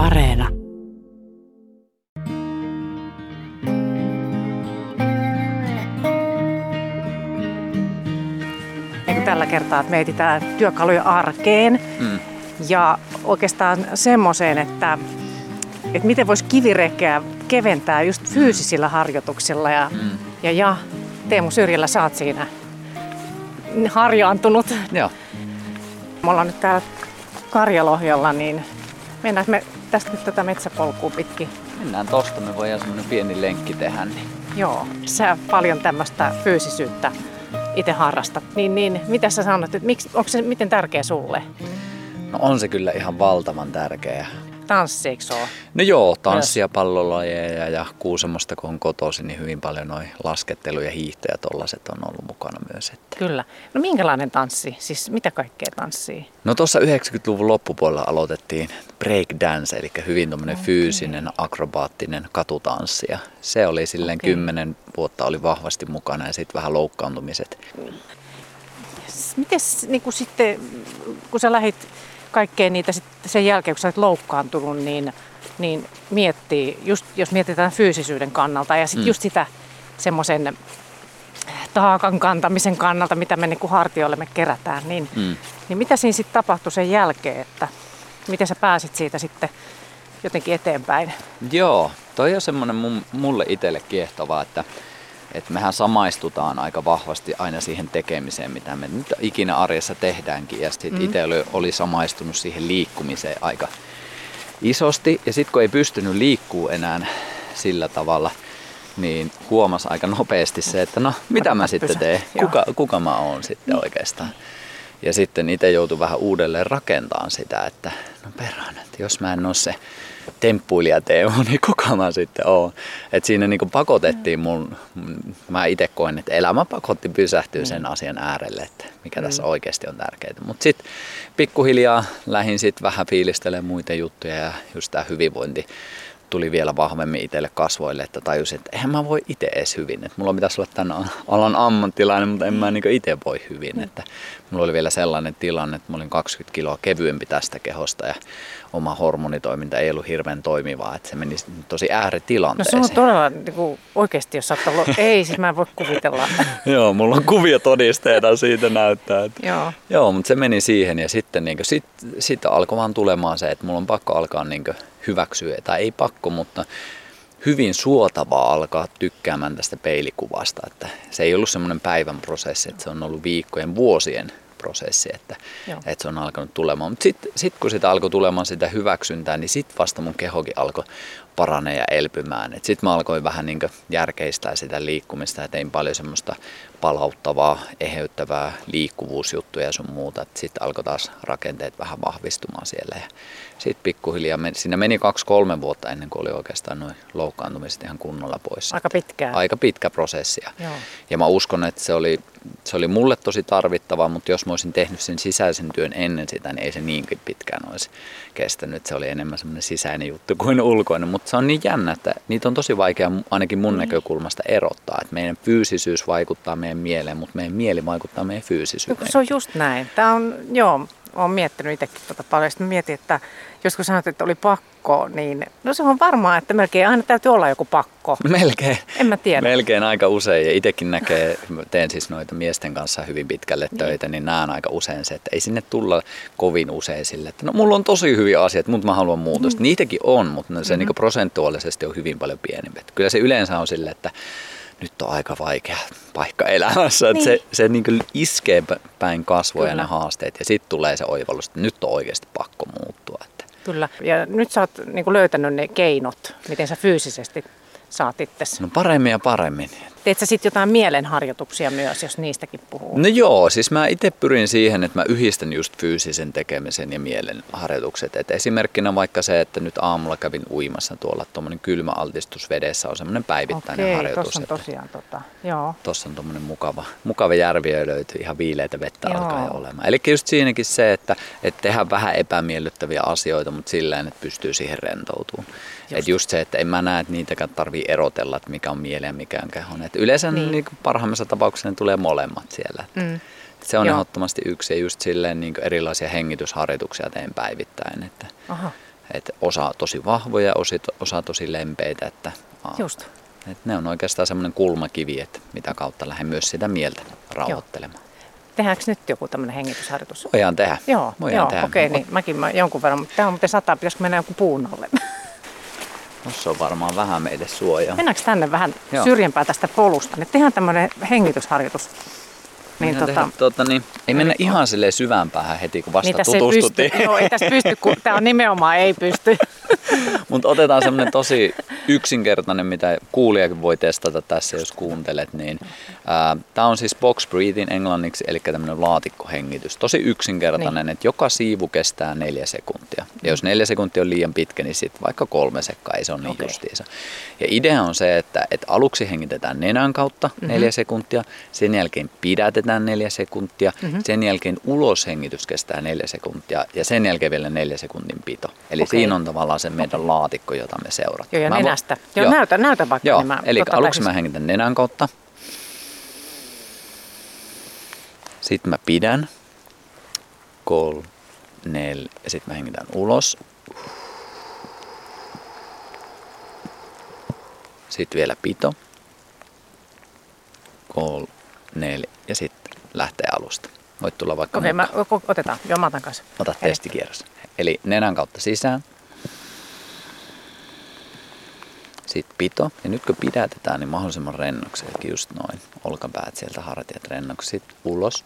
Areena. Tällä kertaa, että me etsitään työkaluja arkeen Mm. ja oikeastaan semmoiseen, että, että miten voisi kivirekeä keventää just fyysisillä harjoituksilla. Ja, Mm. ja, ja Teemu Syrjällä sä oot siinä harjaantunut. Joo. Me ollaan nyt täällä Karjalohjalla, niin mennään me tästä nyt tätä metsäpolkua pitkin. Mennään tosta, me voidaan semmonen pieni lenkki tehdä. Niin. Joo, sä paljon tämmöistä fyysisyyttä itse harrastat. Niin, niin mitä sä sanot, että miksi, onko se miten tärkeä sulle? No on se kyllä ihan valtavan tärkeä. Tanssi, eikö se ole? No joo, tanssia, pallolajeja ja Kuusamosta kun on kotoisin, niin hyvin paljon noin laskettelu ja hiihto ja tollaset on ollut mukana myös. Että. Kyllä. No minkälainen tanssi? Siis mitä kaikkea tanssii? No tuossa 90-luvun loppupuolella aloitettiin break dance, eli hyvin tommonen Okei. fyysinen, akrobaattinen katutanssi. Ja se oli silleen Okei. kymmenen vuotta oli vahvasti mukana ja sitten vähän loukkaantumiset. Miten niin kuin sitten, kun sä lähit kaikkeen niitä sit sen jälkeen, kun sä olet loukkaantunut, niin, niin miettii, just jos mietitään fyysisyyden kannalta ja sitten Mm. just sitä semmoisen taakan kantamisen kannalta, mitä me niin kuin hartioille me kerätään, niin, Mm. niin mitä siinä sitten tapahtui sen jälkeen, että miten sä pääsit siitä sitten jotenkin eteenpäin? Joo, toi on semmoinen mulle itselle kiehtova, että, että mehän samaistutaan aika vahvasti aina siihen tekemiseen, mitä me nyt ikinä arjessa tehdäänkin. Ja sitten Mm. itse oli, oli samaistunut siihen liikkumiseen aika isosti. Ja sitten kun ei pystynyt liikkuu enää sillä tavalla, niin huomasi aika nopeasti se, että no mitä mä sitten teen, kuka, kuka mä oon sitten oikeastaan. Ja sitten itse joutui vähän uudelleen rakentamaan sitä, että no perään, että jos mä en ole se temppuilija Teemu, niin kuka mä sitten oon. Että siinä niinku pakotettiin mun, mun- mä itse koen, että elämä pakotti pysähtyä sen asian äärelle, että mikä tässä oikeasti on tärkeää. Mutta sitten pikkuhiljaa lähdin sitten vähän fiilistelemään muita juttuja ja just tämä hyvinvointi tuli vielä vahvemmin itselle kasvoille, että tajusin, että eihän mä voi itse edes hyvin. Että mulla pitäisi olla tämän alan ammattilainen, mutta en mä niin itse voi hyvin. Että mulla oli vielä sellainen tilanne, että mä olin 20 kiloa kevyempi tästä kehosta ja oma hormonitoiminta ei ollut hirveän toimivaa. Että se meni tosi No se ääritilanteeseen. on todella niin kuin, oikeasti, jos oot ollut, ei siis mä en voi kuvitella. Joo, mulla on kuvia todisteena siitä näyttää. Että... Joo. Joo, mutta se meni siihen ja sitten niin sit, sit alkoi vaan tulemaan se, että mulla on pakko alkaa niin hyväksyä, tai ei pakko, mutta hyvin suotavaa alkaa tykkäämään tästä peilikuvasta. Että se ei ollut semmoinen päivän prosessi, että se on ollut viikkojen, vuosien prosessi, että, Joo. että se on alkanut tulemaan. Mutta sitten sit kun sitä alkoi tulemaan sitä hyväksyntää, niin sitten vasta mun kehokin alkoi paranee ja elpymään. Sitten mä alkoin vähän niin järkeistää sitä liikkumista ja tein paljon semmoista palauttavaa, eheyttävää liikkuvuusjuttuja ja sun muuta. Sitten alkoi taas rakenteet vähän vahvistumaan siellä. Sitten pikkuhiljaa, men- siinä meni kaksi-kolme vuotta ennen kuin oli oikeastaan noin loukkaantumiset ihan kunnolla pois. Aika pitkään. Aika pitkä prosessi. Ja- Joo. Ja mä uskon, että se oli, se oli mulle tosi tarvittavaa, mutta jos mä olisin tehnyt sen sisäisen työn ennen sitä, niin ei se niinkin pitkään olisi kestänyt. Se oli enemmän semmoinen sisäinen juttu kuin ulkoinen, mutta se on niin jännä, että niitä on tosi vaikea ainakin mun näkökulmasta erottaa. Että meidän fyysisyys vaikuttaa meidän mieleen, mutta meidän mieli vaikuttaa meidän fyysisyyteen. se on just näin. Tämä on, joo, olen miettinyt itsekin tuota paljon. Sitten mietin, että joskus sanoit, että oli pakko, niin no se on varmaa, että melkein aina täytyy olla joku pakko. Melkein. En mä tiedä. Melkein aika usein ja itsekin näkee, teen siis noita miesten kanssa hyvin pitkälle töitä, niin näen aika usein se, että ei sinne tulla kovin usein sille, että no mulla on tosi hyviä asioita, mutta mä haluan muutosta. Niitäkin on, mutta se mm-hmm. niin prosentuaalisesti on hyvin paljon pienempi. Kyllä se yleensä on sille, että nyt on aika vaikea paikka elämässä, että se, Niin. se niin kuin iskee päin kasvoja Kyllä. ne haasteet ja sitten tulee se oivallus, että nyt on oikeasti pakko muuttua. Että Kyllä. Ja nyt sä oot niin kuin löytänyt ne keinot, miten sä fyysisesti saat itsesi. no paremmin ja paremmin. Teet sä sitten jotain mielenharjoituksia myös, jos niistäkin puhuu? No joo, siis mä itse pyrin siihen, että mä yhdistän just fyysisen tekemisen ja mielen harjoitukset. Et esimerkkinä vaikka se, että nyt aamulla kävin uimassa tuolla tuommoinen kylmä altistus vedessä on semmoinen päivittäinen Okei, harjoitus. tuossa on tosiaan tota, joo. Tuossa on tuommoinen mukava, mukava järvi ja löytyy ihan viileitä vettä Joo. alkaa jo olemaan. Eli just siinäkin se, että, että tehdään vähän epämiellyttäviä asioita, mutta silleen, että pystyy siihen rentoutumaan. Just. Et just se, että en mä näe, että niitäkään tarvii erotella, että mikä on mieli ja mikä on kehon. Et yleensä Niin. niin. Parhaimmassa tapauksessa ne tulee molemmat siellä. Mm. Se on Joo. ehdottomasti yksi ja just silleen niin erilaisia hengitysharjoituksia teen päivittäin. Että, Aha. Et osa tosi vahvoja, osa, osa tosi lempeitä. Että, Just. Et ne on oikeastaan semmoinen kulmakivi, että mitä kautta lähden myös sitä mieltä rauhoittelemaan. Tehdäänkö nyt joku tämmöinen hengitysharjoitus? Voidaan tehdä. Joo, Voidaan joo tehdä. okei, niin mäkin mä jonkun verran, mutta tämä on muuten sata, pitäisikö mennä joku puun alle? Tuossa on varmaan vähän meille suojaa. Mennäänkö tänne vähän Joo. syrjempää tästä polusta? Niin tehdään tämmöinen hengitysharjoitus. Niin, tota, tehdä, tuota, niin, ei mennä ihan silleen syvään päähän heti, kun vasta niin tässä ei tutustuttiin. pysty. Joo, ei tässä pysty, kun tämä on nimenomaan ei pysty. Mutta otetaan semmoinen tosi yksinkertainen, mitä kuulijakin voi testata tässä, jos kuuntelet. Niin, Tämä on siis box breathing englanniksi, eli tämmöinen laatikkohengitys. Tosi yksinkertainen, niin. että joka siivu kestää neljä sekuntia. Ja jos neljä sekuntia on liian pitkä, niin sitten vaikka kolme sekkaa, ei se ole niin Okei. justiinsa. Ja idea on se, että, että aluksi hengitetään nenän kautta Mhm. neljä sekuntia, sen jälkeen pidätetään neljä sekuntia, Mhm. sen jälkeen uloshengitys kestää neljä sekuntia ja sen jälkeen vielä neljä sekuntin pito. Eli Okei. siinä on tavallaan se meidän laatikko, jota me seurataan. Joo, ja Mä vo- nenästä. Joo, näytä, näytä vaikka. Joo, niin mä, eli tota, aluksi mä hengitän nenän kautta. Sitten mä pidän. Kol, nel, ja sitten mä hengitän ulos. Sitten vielä pito. Kol, nel, ja sitten lähtee alusta. Voit tulla vaikka Okei, mukaan. mä, otetaan. Joo, mä otan kanssa. Ota testikierros. Eli nenän kautta sisään. Sitten pito. Ja nyt kun pidätetään, niin mahdollisimman rennoksi. Eli just noin. Olkapäät sieltä hartiat rennoksi. Sitten ulos.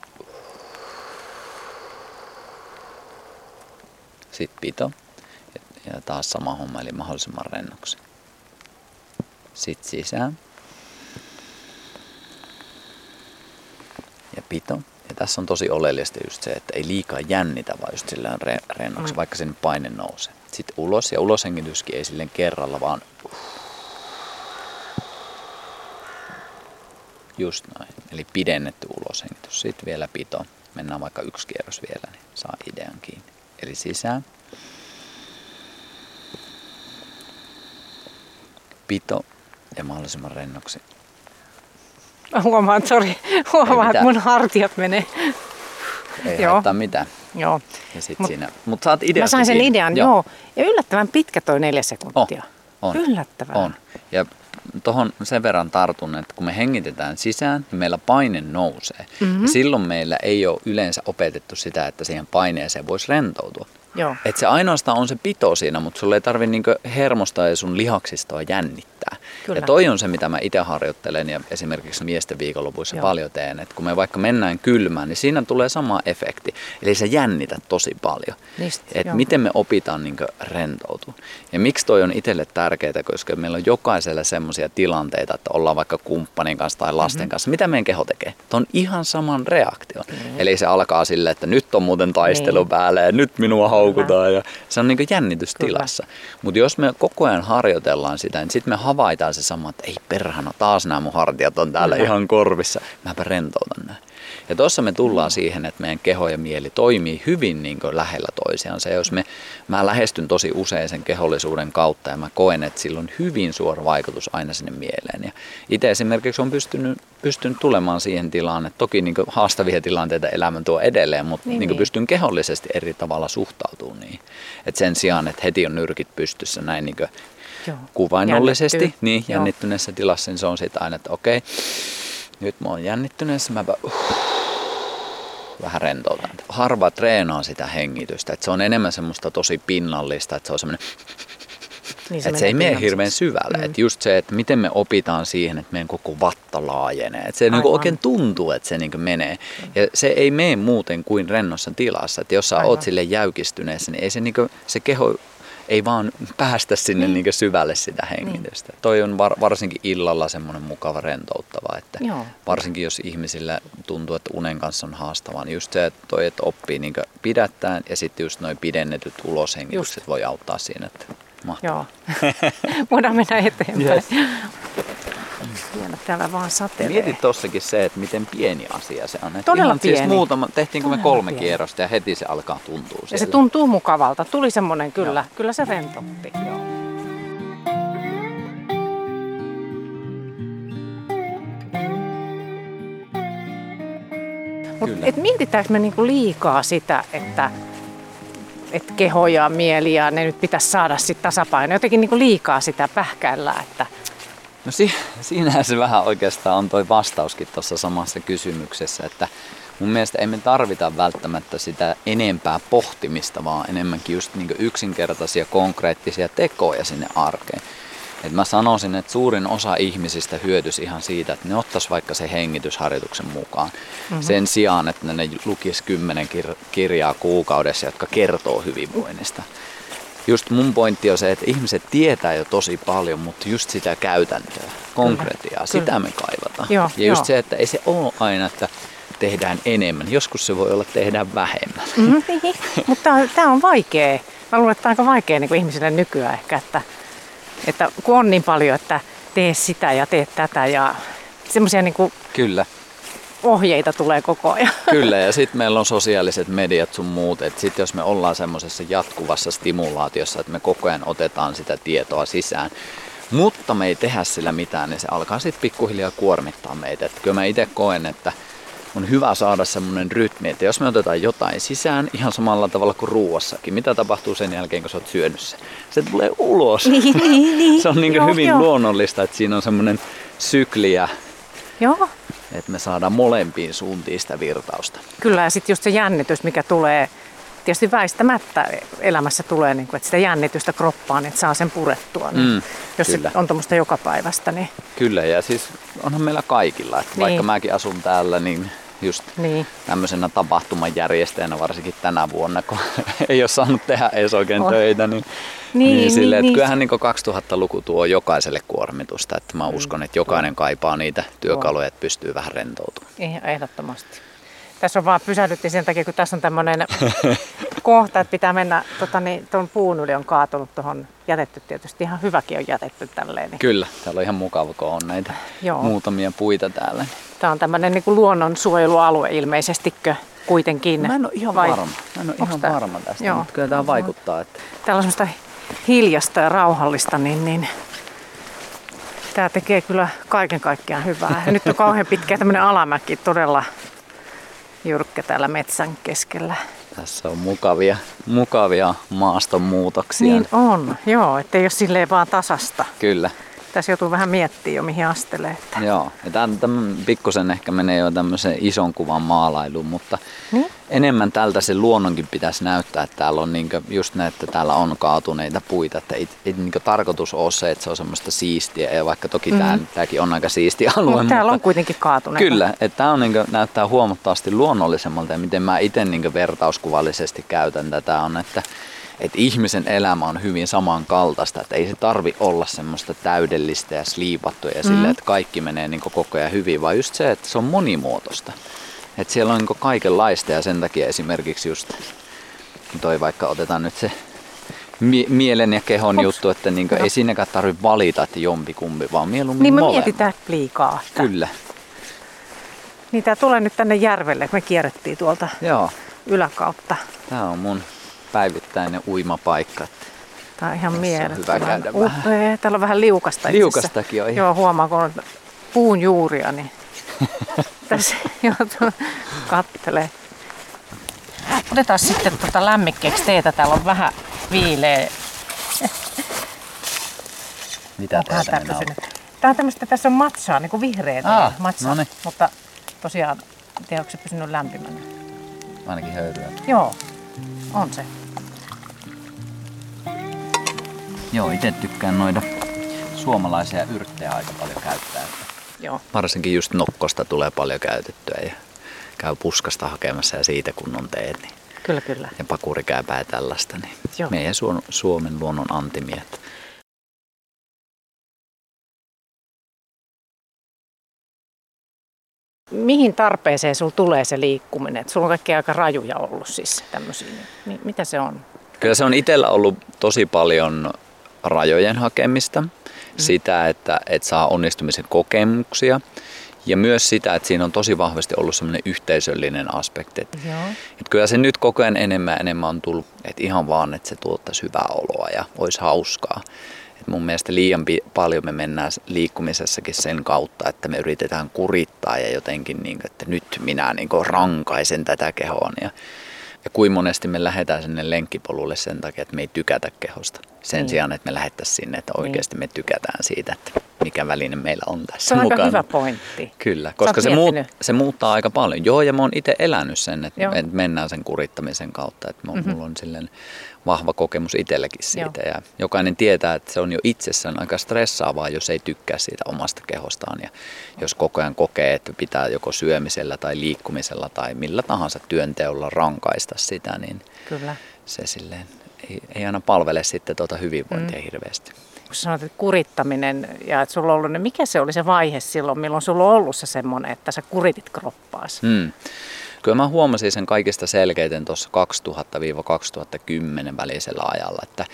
Sitten pito. Ja- taas sama homma, eli mahdollisimman rennoksi. Sitten sisään. Ja pito. Ja tässä on tosi oleellista just se, että ei liikaa jännitä, vaan just silleen re- rennoksi, Mm. vaikka sen paine nousee. Sitten ulos, ja uloshengityskin ei silleen kerralla, vaan just noin. Eli pidennetty uloshengitys. Sitten vielä pito. Mennään vaikka yksi kierros vielä, niin saa idean kiinni. Eli sisään. Pito ja mahdollisimman rennoksi. Mä huomaan, sori, huomaan, että mun hartiat menee. Ei Joo. haittaa mitään. Joo. Ja sit Mut- siinä. Mut saat idean. Mä sain sen idean, joo. joo. Ja yllättävän pitkä toi neljä sekuntia. On. Yllättävän. On. Ja tuohon sen verran tartun, että kun me hengitetään sisään, niin meillä paine nousee. Mhm. Ja silloin meillä ei ole yleensä opetettu sitä, että siihen paineeseen voisi rentoutua. Joo. Et se ainoastaan on se pito siinä, mutta sulle ei tarvi niinku hermosta ja sun lihaksistoa jännittää. Kyllä. Ja toi on se, mitä mä itse harjoittelen ja esimerkiksi miesten viikonlopuissa Joo. paljon teen. Että kun me vaikka mennään kylmään, niin siinä tulee sama efekti. Eli sä jännität tosi paljon. Niistä, Et miten me opitaan niin rentoutua. Ja miksi toi on itselle tärkeää, koska meillä on jokaisella semmoisia tilanteita, että ollaan vaikka kumppanin kanssa tai lasten mm-hmm. kanssa. Mitä meidän keho tekee? Tuo on ihan saman reaktio. Mm-hmm. Eli se alkaa silleen, että nyt on muuten taistelu Niin. päällä ja nyt minua haukutaan. Ja se on niin jännitystilassa. Mutta jos me koko ajan harjoitellaan sitä, niin sitten me havaitaan se sama, että ei perhana, taas nämä mun hartiat on täällä Kyllä. ihan korvissa. Mäpä rentoutan näin. Ja tuossa me tullaan siihen, että meidän keho ja mieli toimii hyvin niin kuin lähellä toisiansa. Ja jos me, mä lähestyn tosi usein sen kehollisuuden kautta ja mä koen, että sillä on hyvin suora vaikutus aina sinne mieleen. Ja itse esimerkiksi on pystynyt, pystynyt tulemaan siihen tilaan, että toki niin kuin haastavia tilanteita elämä tuo edelleen, mutta Niin, niin, niin niin. pystyn kehollisesti eri tavalla suhtautumaan niihin. Et sen sijaan, että heti on nyrkit pystyssä näin niin kuin Joo. kuvainnollisesti, Jännittyy. niin Joo. jännittyneessä tilassa, niin se on sitten aina, että okei, nyt mä oon jännittyneessä, mä uh, vähän rentoutan. Harva treenaa sitä hengitystä, että se on enemmän semmoista tosi pinnallista, että se on semmoinen, Niin että se ei mene hirveän syvälle. Mm. Että just se, että miten me opitaan siihen, että meidän koko vatta laajenee. Että se Aivan. oikein tuntuu, että se niinku menee. Ja se ei mene muuten kuin rennossa tilassa. Että jos sä Aivan. oot sille jäykistyneessä, niin ei se, niinku, se keho ei vaan päästä sinne Niin. niinku syvälle sitä hengitystä. Toi on var, varsinkin illalla semmoinen mukava rentouttava. Että Joo. varsinkin jos ihmisillä tuntuu, että unen kanssa on haastavaa, niin just se, että toi, että oppii niinku pidättään ja sitten just noin pidennetyt uloshengitykset voi auttaa siinä. Että mahtavaa. Joo. Voidaan mennä eteenpäin. Yes. Täällä vaan satelee. Mieti tossakin se, että miten pieni asia se on. Todella ihan Siis pieni. muutama, tehtiinkö me Todella kolme pieni. kierrosta ja heti se alkaa tuntua Ja se tuntuu mukavalta. Tuli semmoinen kyllä, kyllä se rentoutti. Joo. Mut Kyllä. et mietitäänkö me niinku liikaa sitä, että että keho ja mieli ja ne nyt pitäisi saada sitten tasapaino. Jotenkin niin kuin liikaa sitä pähkäillä, että No si- siinähän se vähän oikeastaan on toi vastauskin tuossa samassa kysymyksessä, että mun mielestä emme tarvita välttämättä sitä enempää pohtimista, vaan enemmänkin just niin yksinkertaisia konkreettisia tekoja sinne arkeen. Et mä sanoisin, että suurin osa ihmisistä hyötyisi ihan siitä, että ne ottaisi vaikka se hengitysharjoituksen mukaan. Mm-hmm. Sen sijaan, että ne lukis kymmenen kir- kirjaa kuukaudessa, jotka kertoo hyvinvoinnista. Just mun pointti on se, että ihmiset tietää jo tosi paljon, mutta just sitä käytäntöä, konkretiaa, Kyllä. sitä me kaivataan. Joo, ja just joo. se, että ei se ole aina, että tehdään enemmän. Joskus se voi olla, että tehdään vähemmän. Mm-hmm. Mutta tämä on vaikea. Mä luulen, että tämä on aika vaikea niin kuin ihmisille nykyään ehkä, että, että kun on niin paljon, että tee sitä ja tee tätä ja semmoisia niin Kyllä. Ohjeita tulee koko ajan. Kyllä, ja sitten meillä on sosiaaliset mediat sun muut. Sitten jos me ollaan semmoisessa jatkuvassa stimulaatiossa, että me koko ajan otetaan sitä tietoa sisään, mutta me ei tehdä sillä mitään, niin se alkaa sitten pikkuhiljaa kuormittaa meitä. Et kyllä mä itse koen, että on hyvä saada semmoinen rytmi, että jos me otetaan jotain sisään ihan samalla tavalla kuin ruuassakin, mitä tapahtuu sen jälkeen, kun sä oot syönyt se? Se tulee ulos. Niin, niin, niin. se on niin Joo, hyvin joo. luonnollista, että siinä on semmoinen sykli ja Joo, että me saadaan molempiin suuntiin sitä virtausta. kyllä. Ja sitten just se jännitys, mikä tulee, tietysti väistämättä elämässä tulee, niin kuin, että sitä jännitystä kroppaan, että saa sen purettua. Niin Mm, jos se kyllä. on tuommoista joka päivästä, niin, Kyllä, ja siis onhan meillä kaikilla, että vaikka Niin. mäkin asun täällä, niin just niin. tämmöisenä tapahtuman järjestäjänä varsinkin tänä vuonna, kun ei ole saanut tehdä edes oikein On. töitä, niin, Niin, niin, silleen, niin, että niin. kyllähän niin 2000-luku tuo jokaiselle kuormitusta, että mä uskon, että jokainen kaipaa niitä työkaluja, että pystyy vähän rentoutumaan. Ehdottomasti. Tässä on vaan pysähdyttiin sen takia, kun tässä on tämmöinen kohta, että pitää mennä, tota, niin, tuon puun yli on kaatunut tuohon, jätetty tietysti, ihan hyväkin on jätetty tälleen. Niin. Kyllä, täällä on ihan mukava, kun on näitä Joo. muutamia puita täällä. Tämä on tämmöinen niin kuin luonnonsuojelualue ilmeisestikö kuitenkin. Mä en ole ihan Vai- varma, mä en ole Onks ihan tää- varma tästä, Joo. mutta kyllä tämä vaikuttaa, että Täällä on semmoista hiljasta ja rauhallista, niin, niin tämä tekee kyllä kaiken kaikkiaan hyvää. Ja nyt on kauhean pitkä tämmöinen alamäki, todella jyrkkä täällä metsän keskellä. Tässä on mukavia, mukavia maastonmuutoksia. Niin on, joo, ettei ole silleen vaan tasasta. Kyllä. Tässä joutuu vähän miettimään jo mihin astelee. Että. Joo, ja tämän, tämän pikkusen ehkä menee jo tämmöiseen ison kuvan maalailuun, mutta Niin? enemmän tältä se luonnonkin pitäisi näyttää, että täällä on niinkö, just näin, että täällä on kaatuneita puita, että ei, ei niinkö tarkoitus ole se, että se on semmoista siistiä, ja vaikka toki mm-hmm. tämäkin on aika siisti alue, Mutta mutta täällä on kuitenkin kaatuneita. Kyllä, että tämä on niinkö, näyttää huomattavasti luonnollisemmalta ja miten mä itse niinkö vertauskuvallisesti käytän tätä on, että että ihmisen elämä on hyvin samankaltaista, että ei se tarvi olla semmoista täydellistä ja sliipattua ja silleen, että kaikki menee niin koko ajan hyvin, vaan just se, että se on monimuotoista. Että siellä on niin kaikenlaista ja sen takia esimerkiksi just toi vaikka otetaan nyt se mie- mielen ja kehon Ups. juttu, että niin ei siinäkään tarvitse valita, että jompi kumpi, vaan mieluummin Niin me molemmat. mietitään liikaa. Että. Kyllä, Niin tää tulee nyt tänne järvelle, me kierrettiin tuolta joo. yläkautta. Tämä on mun päivittäinen uimapaikka. Tää on ihan mielettömän hyvä käydä vähän. upea. Täällä on vähän liukasta itse asiassa. Liukastakin on ihan. Joo, huomaa, kun on puun juuria, niin tässä joutuu kattelee. Otetaan sitten tuota lämmikkeeksi teetä. Täällä on vähän viileä. Mitä enää on? Tää on tämmöistä, tässä on matsaa, niin kuin vihreä tee, Aa, matcha. noniin. Mutta tosiaan, en tiedä, onko se pysynyt lämpimänä. Ainakin höyryä. Joo, on se. Joo, itse tykkään noita suomalaisia yrttejä aika paljon käyttää. Että Joo. varsinkin just nokkosta tulee paljon käytettyä ja käy puskasta hakemassa ja siitä kunnon teet. Niin, Kyllä, kyllä. ja pakurikääpää ja tällaista. Niin Joo. meidän Suomen luonnon antimiet. Mihin tarpeeseen sulla tulee se liikkuminen? Et sulla on kaikki aika rajuja ollut siis tämmöisiä. Mi- mitä se on? Kyllä se on itsellä ollut tosi paljon rajojen hakemista, mm. sitä, että, että saa onnistumisen kokemuksia ja myös sitä, että siinä on tosi vahvasti ollut semmoinen yhteisöllinen aspekti. Että, Joo. että kyllä se nyt koko ajan enemmän ja enemmän on tullut, että ihan vaan, että se tuottaisi hyvää oloa ja olisi hauskaa. Et mun mielestä liian paljon me mennään liikkumisessakin sen kautta, että me yritetään kurittaa ja jotenkin, niin että nyt minä niin rankaisen tätä kehoa. Ja Ja kuin monesti me lähdetään sinne lenkkipolulle sen takia, että me ei tykätä kehosta. Sen niin. sijaan, että me lähettäisiin sinne, että oikeasti niin. me tykätään siitä, että mikä väline meillä on tässä Se on mukana. aika hyvä pointti. Kyllä, koska se, muut, se muuttaa aika paljon. Joo, ja mä oon itse elänyt sen, että Joo. mennään sen kurittamisen kautta. Että Mhm. mm-hmm. mulla on silleen vahva kokemus itselläkin siitä. Joo. Ja jokainen tietää, että se on jo itsessään aika stressaavaa, jos ei tykkää siitä omasta kehostaan. Ja jos koko ajan kokee, että pitää joko syömisellä tai liikkumisella tai millä tahansa työnteolla rankaista sitä, niin Kyllä. se silleen ei, ei aina palvele sitten tuota hyvinvointia mm. hirveästi. Kun sanoit, että kurittaminen ja että sulla on ollut, niin mikä se oli se vaihe silloin, milloin sulla on ollut se semmoinen, että sä kuritit kroppaas? Hmm. Kyllä mä huomasin sen kaikista selkeiten tuossa 2000-2010 välisellä ajalla, että,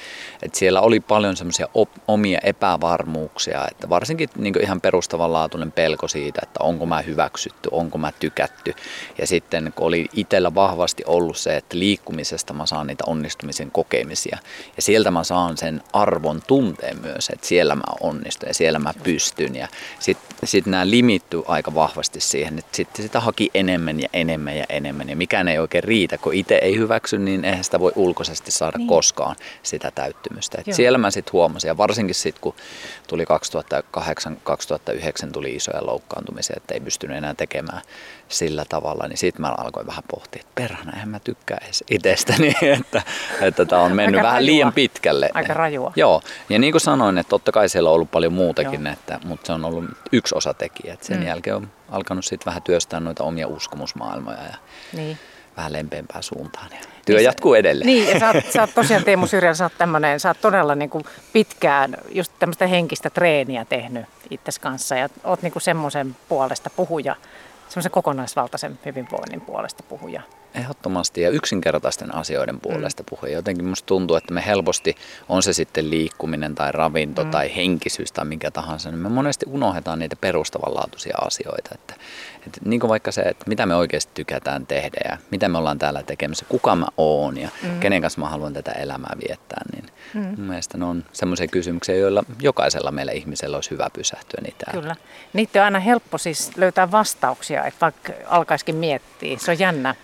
että siellä oli paljon semmoisia omia epävarmuuksia, että varsinkin niin ihan perustavanlaatuinen pelko siitä, että onko mä hyväksytty, onko mä tykätty. Ja sitten kun oli itsellä vahvasti ollut se, että liikkumisesta mä saan niitä onnistumisen kokemisia. Ja sieltä mä saan sen arvon tunteen myös, että siellä mä onnistun ja siellä mä pystyn. Ja sitten sit nämä limittyy aika vahvasti siihen, että sitten sitä haki enemmän ja enemmän ja enemmän. Ja mikään ei oikein riitä, kun itse ei hyväksy, niin eihän sitä voi ulkoisesti saada niin. koskaan sitä täyttymystä. Et siellä mä sitten huomasin, ja varsinkin sitten kun tuli 2008-2009 tuli isoja loukkaantumisia, että ei pystynyt enää tekemään sillä tavalla, niin sitten mä alkoin vähän pohtia, että perhana, en mä tykkää edes itsestäni, että, että tämä on mennyt Aika vähän rajua. liian pitkälle. Aika rajua. Joo, ja niin kuin sanoin, että totta kai siellä on ollut paljon muutakin, että, mutta se on ollut yksi osatekijä. Että sen mm. jälkeen on alkanut sitten vähän työstää noita omia uskomusmaailmoja ja Niin. vähän lempeämpään suuntaan. Ja työ niin jatkuu edelleen. Niin, ja sä oot, sä oot tosiaan Teemu Syrjällä, sä oot, tämmönen, sä oot todella niin kuin pitkään just tämmöistä henkistä treeniä tehnyt itses kanssa ja oot niin kuin semmoisen puolesta puhuja, semmoisen kokonaisvaltaisen hyvinvoinnin puolesta puhuja. Ehdottomasti ja yksinkertaisten asioiden puolesta mm. puhuen. Jotenkin musta tuntuu, että me helposti, on se sitten liikkuminen tai ravinto mm. tai henkisyys tai mikä tahansa, niin me monesti unohdetaan niitä perustavanlaatuisia asioita. Että, että niin kuin vaikka se, että mitä me oikeasti tykätään tehdä ja mitä me ollaan täällä tekemässä, kuka mä oon ja mm. kenen kanssa mä haluan tätä elämää viettää, niin mm. mun mielestä ne on semmoisia kysymyksiä, joilla jokaisella meillä ihmisellä olisi hyvä pysähtyä niitä. Kyllä. Niitä on aina helppo siis löytää vastauksia, että vaikka alkaisikin miettiä. Se on jännä.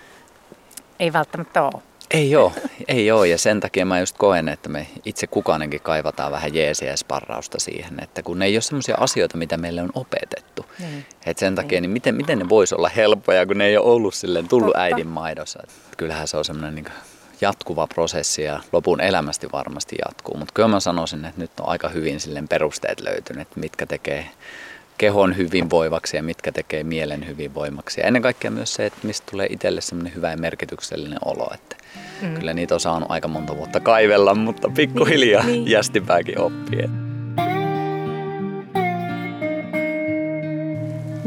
Ei välttämättä ole. Ei ole, ei ole. Ja sen takia mä just koen, että me itse kukainenkin kaivataan vähän jeesiä ja sparrausta siihen, että kun ne ei ole semmoisia asioita, mitä meille on opetettu. Niin. Että sen takia, niin miten, miten ne voisi olla helppoja, kun ne ei ole ollut silleen tullut Totta. äidin maidossa. Et kyllähän se on semmoinen niin jatkuva prosessi ja lopun elämästi varmasti jatkuu. Mutta kyllä mä sanoisin, että nyt on aika hyvin silleen perusteet löytynyt, mitkä tekee kehon hyvinvoivaksi ja mitkä tekee mielen hyvinvoimaksi. Ja ennen kaikkea myös se, että mistä tulee itselle semmoinen hyvä ja merkityksellinen olo. Että mm. Kyllä niitä on saanut aika monta vuotta kaivella, mutta pikkuhiljaa niin, niin. jästipääkin oppii.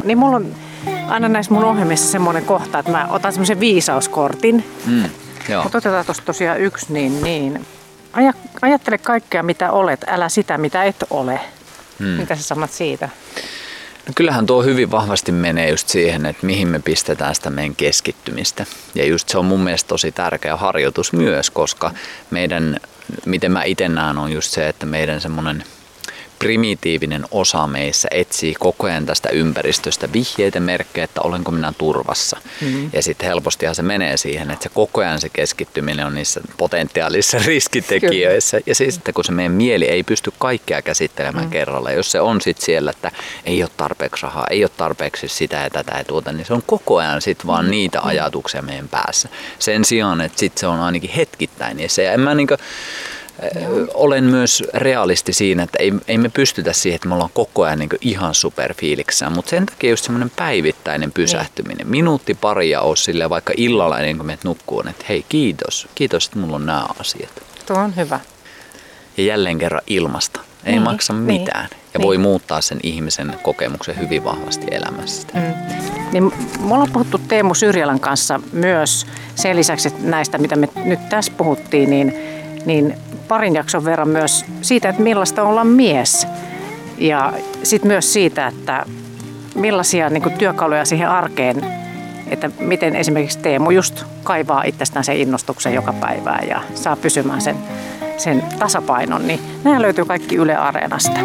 Niin mulla on aina näissä mun ohjelmissa semmoinen kohta, että mä otan semmoisen viisauskortin. Mm, joo. Mutta otetaan tuosta tosiaan yksi, niin, niin. Aja, ajattele kaikkea mitä olet, älä sitä mitä et ole. Hmm. Mitä sä sanot siitä? No kyllähän tuo hyvin vahvasti menee just siihen, että mihin me pistetään sitä meidän keskittymistä. Ja just se on mun mielestä tosi tärkeä harjoitus myös, koska meidän, miten mä itse näen, on just se, että meidän semmoinen primitiivinen osa meissä etsii koko ajan tästä ympäristöstä vihjeitä, merkkejä, että olenko minä turvassa. Mm-hmm. Ja sitten helpostihan se menee siihen, että se koko ajan se keskittyminen on niissä potentiaalisissa riskitekijöissä. Kyllä. Ja siis, että kun se meidän mieli ei pysty kaikkea käsittelemään mm-hmm. kerralla, jos se on sitten siellä, että ei ole tarpeeksi rahaa, ei ole tarpeeksi sitä ja tätä ja tuota, niin se on koko ajan sitten vaan mm-hmm. niitä ajatuksia meidän päässä. Sen sijaan, että sitten se on ainakin hetkittäin. Ja se, en mä niinku, Joo. olen myös realisti siinä, että ei, ei me pystytä siihen, että me ollaan koko ajan niin ihan superfiiliksessä, mutta sen takia just semmoinen päivittäinen pysähtyminen, niin. minuutti pari ja ole silleen vaikka illalla ennen kuin menet nukkuun, että hei kiitos, kiitos, että mulla on nämä asiat. Tuo on hyvä. Ja jälleen kerran ilmasta. Ei niin, maksa mitään. Niin, ja niin. voi muuttaa sen ihmisen kokemuksen hyvin vahvasti elämässä. Mm. Niin, me ollaan puhuttu Teemu Syrjälän kanssa myös sen lisäksi että näistä, mitä me nyt tässä puhuttiin, niin, niin parin jakson verran myös siitä, että millaista olla mies. Ja sitten myös siitä, että millaisia niin kuin, työkaluja siihen arkeen, että miten esimerkiksi Teemu just kaivaa itsestään sen innostuksen joka päivää ja saa pysymään sen, sen tasapainon. Niin nämä löytyy kaikki Yle Areenasta.